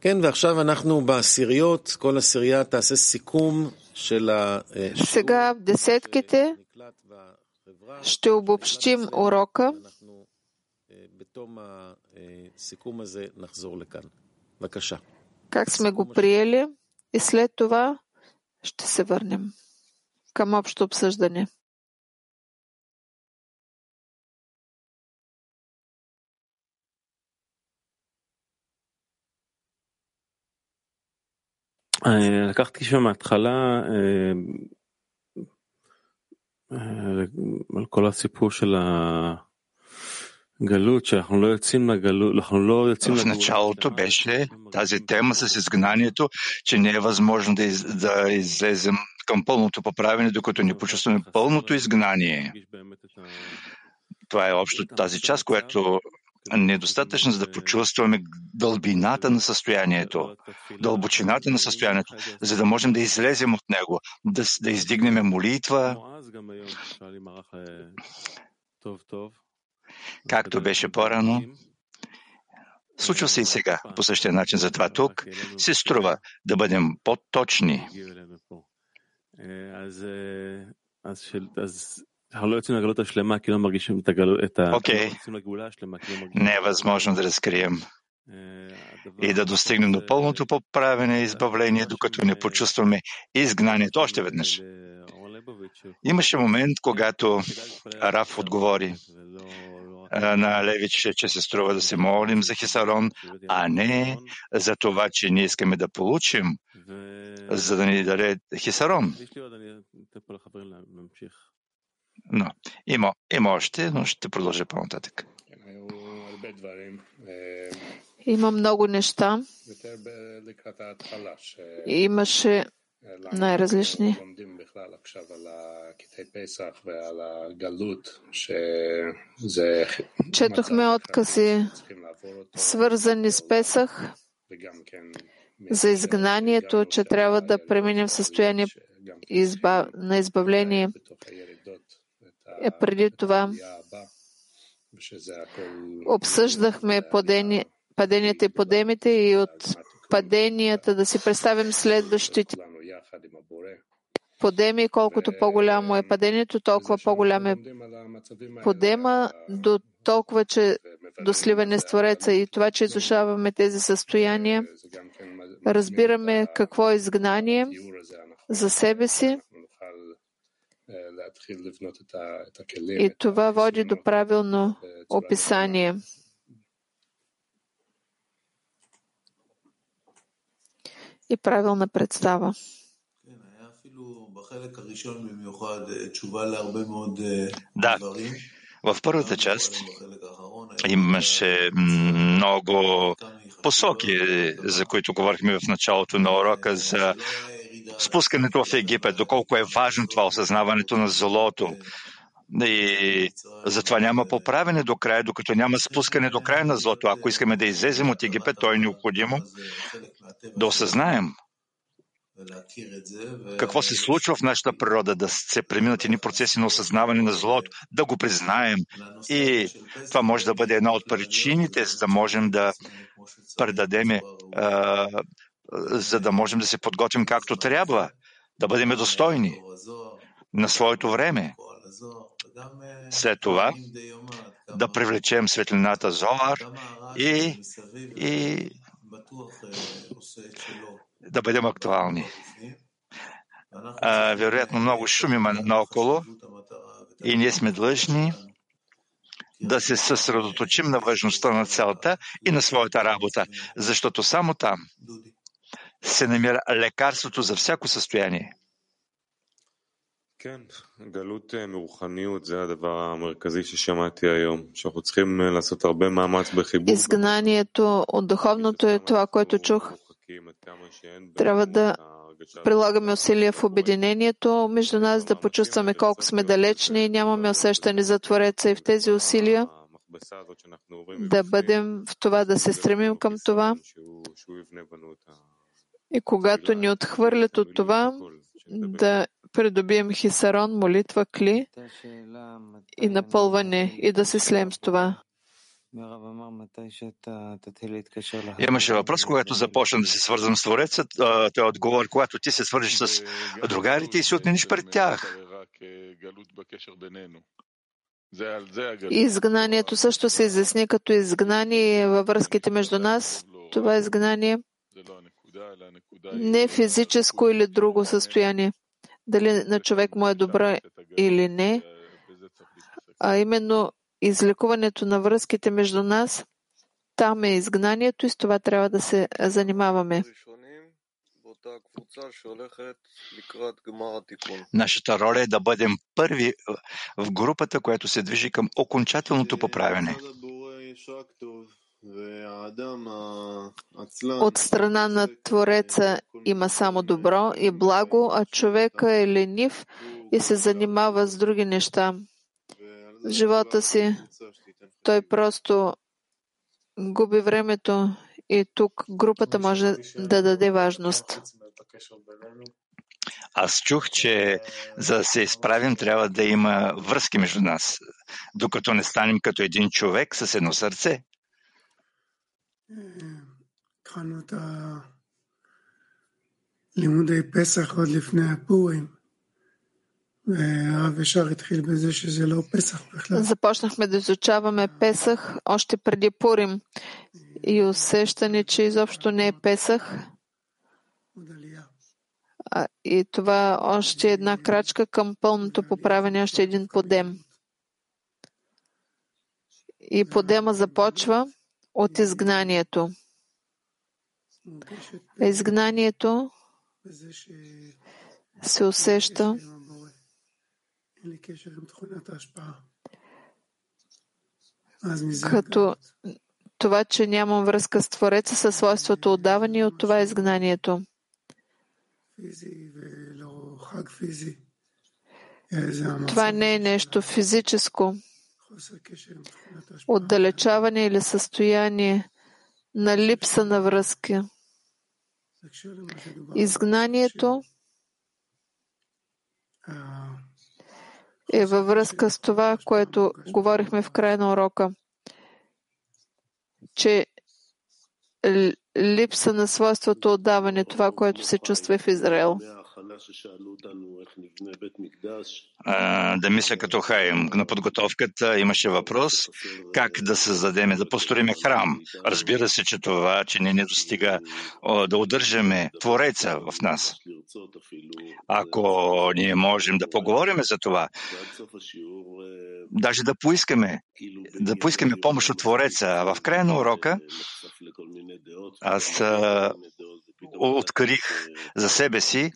כן, ועכשיו אנחנו בעשיריות, כל עשירייה תעשה סיכום של Сега в десетките ще обобщим урока. אנחנו בתום הסיכום הזה נחזור לכאן. בבקשה. как сме го приели и след това ще се върнем към общо обсъждане. לקחתי שם מההתחלה על כל הסיפור של הגלות, שאנחנו לא יוצאים לגלות, אנחנו לא יוצאים В началото беше тази тема с изгнанието, че не е възможно да, из, да излезем към пълното поправене, докато не почувстваме пълното изгнание. Това е общо тази част, която недостатъчно, за да почувстваме дълбината на състоянието, дълбочината на състоянието, за да можем да излезем от него, да, да издигнем молитва, както беше по-рано. Случва се и сега по същия начин. Затова тук се струва да бъдем по-точни. Окей. Не е възможно да разкрием и да достигнем до пълното поправене и избавление, докато не почувстваме изгнанието. Още веднъж. Имаше момент, когато Раф отговори на Левич, че се струва да се молим за Хисарон, а не за това, че ние искаме да получим, за да ни даде Хисарон. Но има, има още, но ще продължа по-нататък. Има много неща. Имаше най-различни. Четохме откази, свързани с Песах, за изгнанието, че трябва да преминем в състояние на избавление. Е преди това обсъждахме паденията и подемите и от паденията да си представим следващите подеми, колкото по-голямо е падението, толкова по-голям е подема, до толкова, че до сливане с Твореца и това, че изушаваме тези състояния, разбираме какво е изгнание за себе си и това води до правилно описание. и правилна представа. Да, в първата част имаше много посоки, за които говорихме в началото на урока, за спускането в Египет, доколко е важно това осъзнаването на злото. И затова няма поправене до края, докато няма спускане до края на злото. Ако искаме да излезем от Египет, то е необходимо да осъзнаем какво се случва в нашата природа, да се преминат едни процеси на осъзнаване на злото, да го признаем. И това може да бъде една от причините, за да можем да предадеме, за да можем да се подготвим както трябва, да бъдем достойни на своето време. След това да привлечем светлината Зоар и, и да бъдем актуални. А, вероятно много шум има наоколо и ние сме длъжни да се съсредоточим на важността на целта и на своята работа, защото само там се намира лекарството за всяко състояние. כן, גלות מרוחניות זה הדבר המרכזי ששמעתי היום, שאנחנו צריכים לעשות הרבה מאמץ בחיבור. Изгнанието от духовното е това, което чух. Трябва да прилагаме усилия в обединението между нас, да почувстваме колко сме далечни и нямаме усещане за Твореца и в тези усилия да бъдем в това, да се стремим към това. и когато ни отхвърлят от това, да придобием хисарон, молитва, кли и напълване и да се слеем с това. Имаше въпрос, когато започна да се свързвам с Твореца. Той отговори, когато ти се свържиш с другарите и се отмениш пред тях. Изгнанието също се изясни като изгнание във връзките между нас. Това изгнание не физическо или друго състояние, дали на човек му е добро или не, а именно излекуването на връзките между нас, там е изгнанието и с това трябва да се занимаваме. Нашата роля е да бъдем първи в групата, която се движи към окончателното поправяне. От страна на Твореца има само добро и благо, а човека е ленив и се занимава с други неща. В живота си той просто губи времето и тук групата може да даде важност. Аз чух, че за да се изправим, трябва да има връзки между нас, докато не станем като един човек с едно сърце. התחלנו את לימודי פסח עוד לפני הפורים. והרב ישר התחיל בזה שזה לא פסח בכלל. Започнахме да изучаваме Песах още преди Пурим и усещане, че изобщо не е Песах. А, и това още е една крачка към пълното поправяне, още един подем. И подема започва от изгнанието. Изгнанието се усеща като това, че нямам връзка с Твореца със свойството отдаване от това изгнанието. Това не е нещо физическо, отдалечаване или състояние на липса на връзка. Изгнанието е във връзка с това, което говорихме в края на урока, че липса на свойството отдаване, това, което се чувства в Израел да мисля като Хайм. На подготовката имаше въпрос как да създадем, да построиме храм. Разбира се, че това, че не ни достига да удържаме Твореца в нас. Ако ние можем да поговорим за това, даже да поискаме, да поискаме помощ от Твореца. В края на урока аз открих за себе си,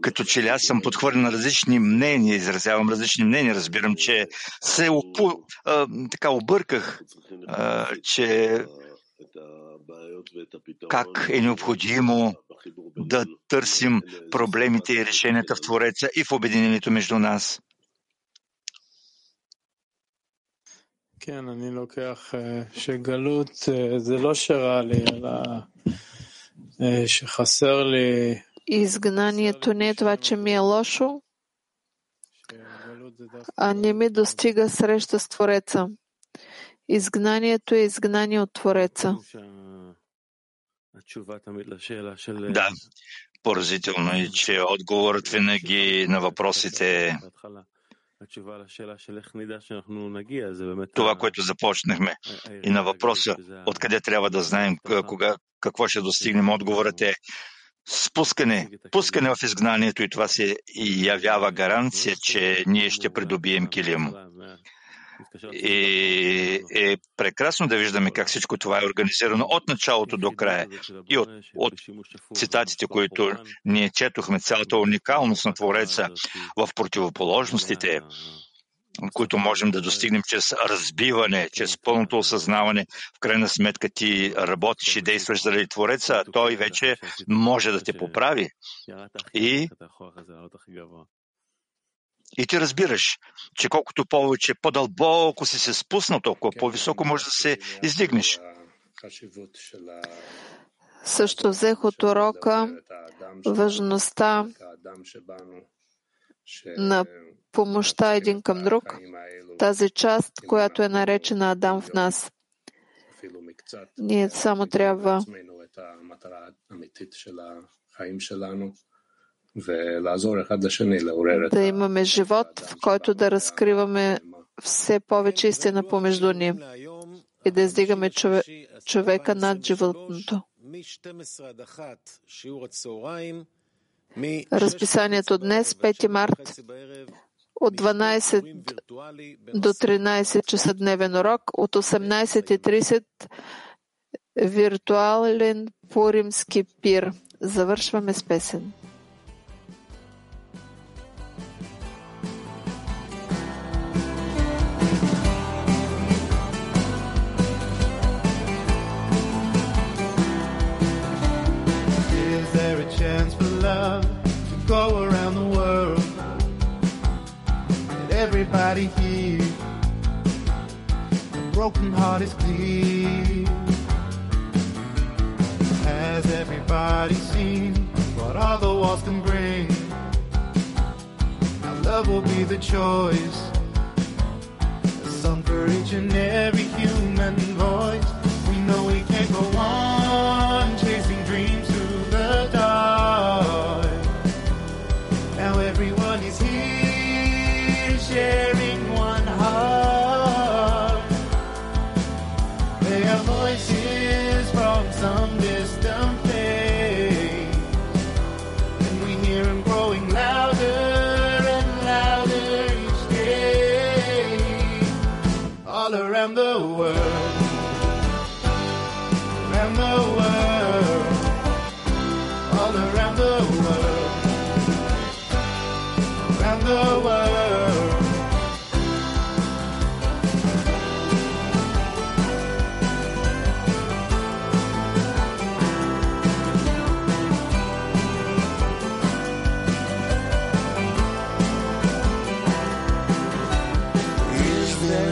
като че ли аз съм подхвърлен на различни мнения, изразявам различни мнения, разбирам, че се опу, а, така обърках, а, че как е необходимо да търсим проблемите и решенията в Твореца и в обединението между нас. כן, אני לוקח שגלות זה לא שרע לי, אלא שחסר לי... Изгнанието не е това, че ми е лошо, а не ми достига среща с Твореца. Изгнанието е изгнание от Твореца. Да, поразително е, че отговорът винаги на въпросите това, което започнахме и на въпроса откъде трябва да знаем кога, какво ще достигнем, отговорът е спускане, пускане в изгнанието и това се явява гаранция, че ние ще придобием килим. И е прекрасно да виждаме как всичко това е организирано от началото до края. И от, от цитатите, които ние четохме, цялата уникалност на Твореца в противоположностите, които можем да достигнем чрез разбиване, чрез пълното осъзнаване. В крайна сметка ти работиш и действаш заради Твореца, а той вече може да те поправи. И и ти разбираш, че колкото повече, по-дълбоко си се спуснал, толкова по-високо може да се издигнеш. Също взех от урока важността на помощта един към друг, тази част, която е наречена Адам в нас. Ние само трябва да имаме живот, в който да разкриваме все повече истина помежду ни и да издигаме чове, човека над животното. Разписанието днес, 5 март, от 12 до 13 часа дневен урок, от 18.30 виртуален пуримски пир. Завършваме с песен. go around everybody here. A broken heart is clear. Has everybody seen what all the walls can bring? Now love will be the choice. A song for each and every human voice. We know we can't go on and the world and the world.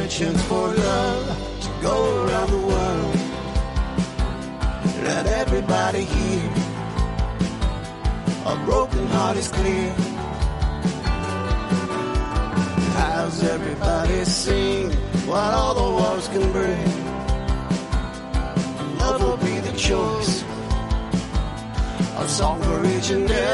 Chance for love to go around the world? Let everybody hear. A broken heart is clear. How's everybody sing what all the walls can bring? Love will be the choice. A song for each and every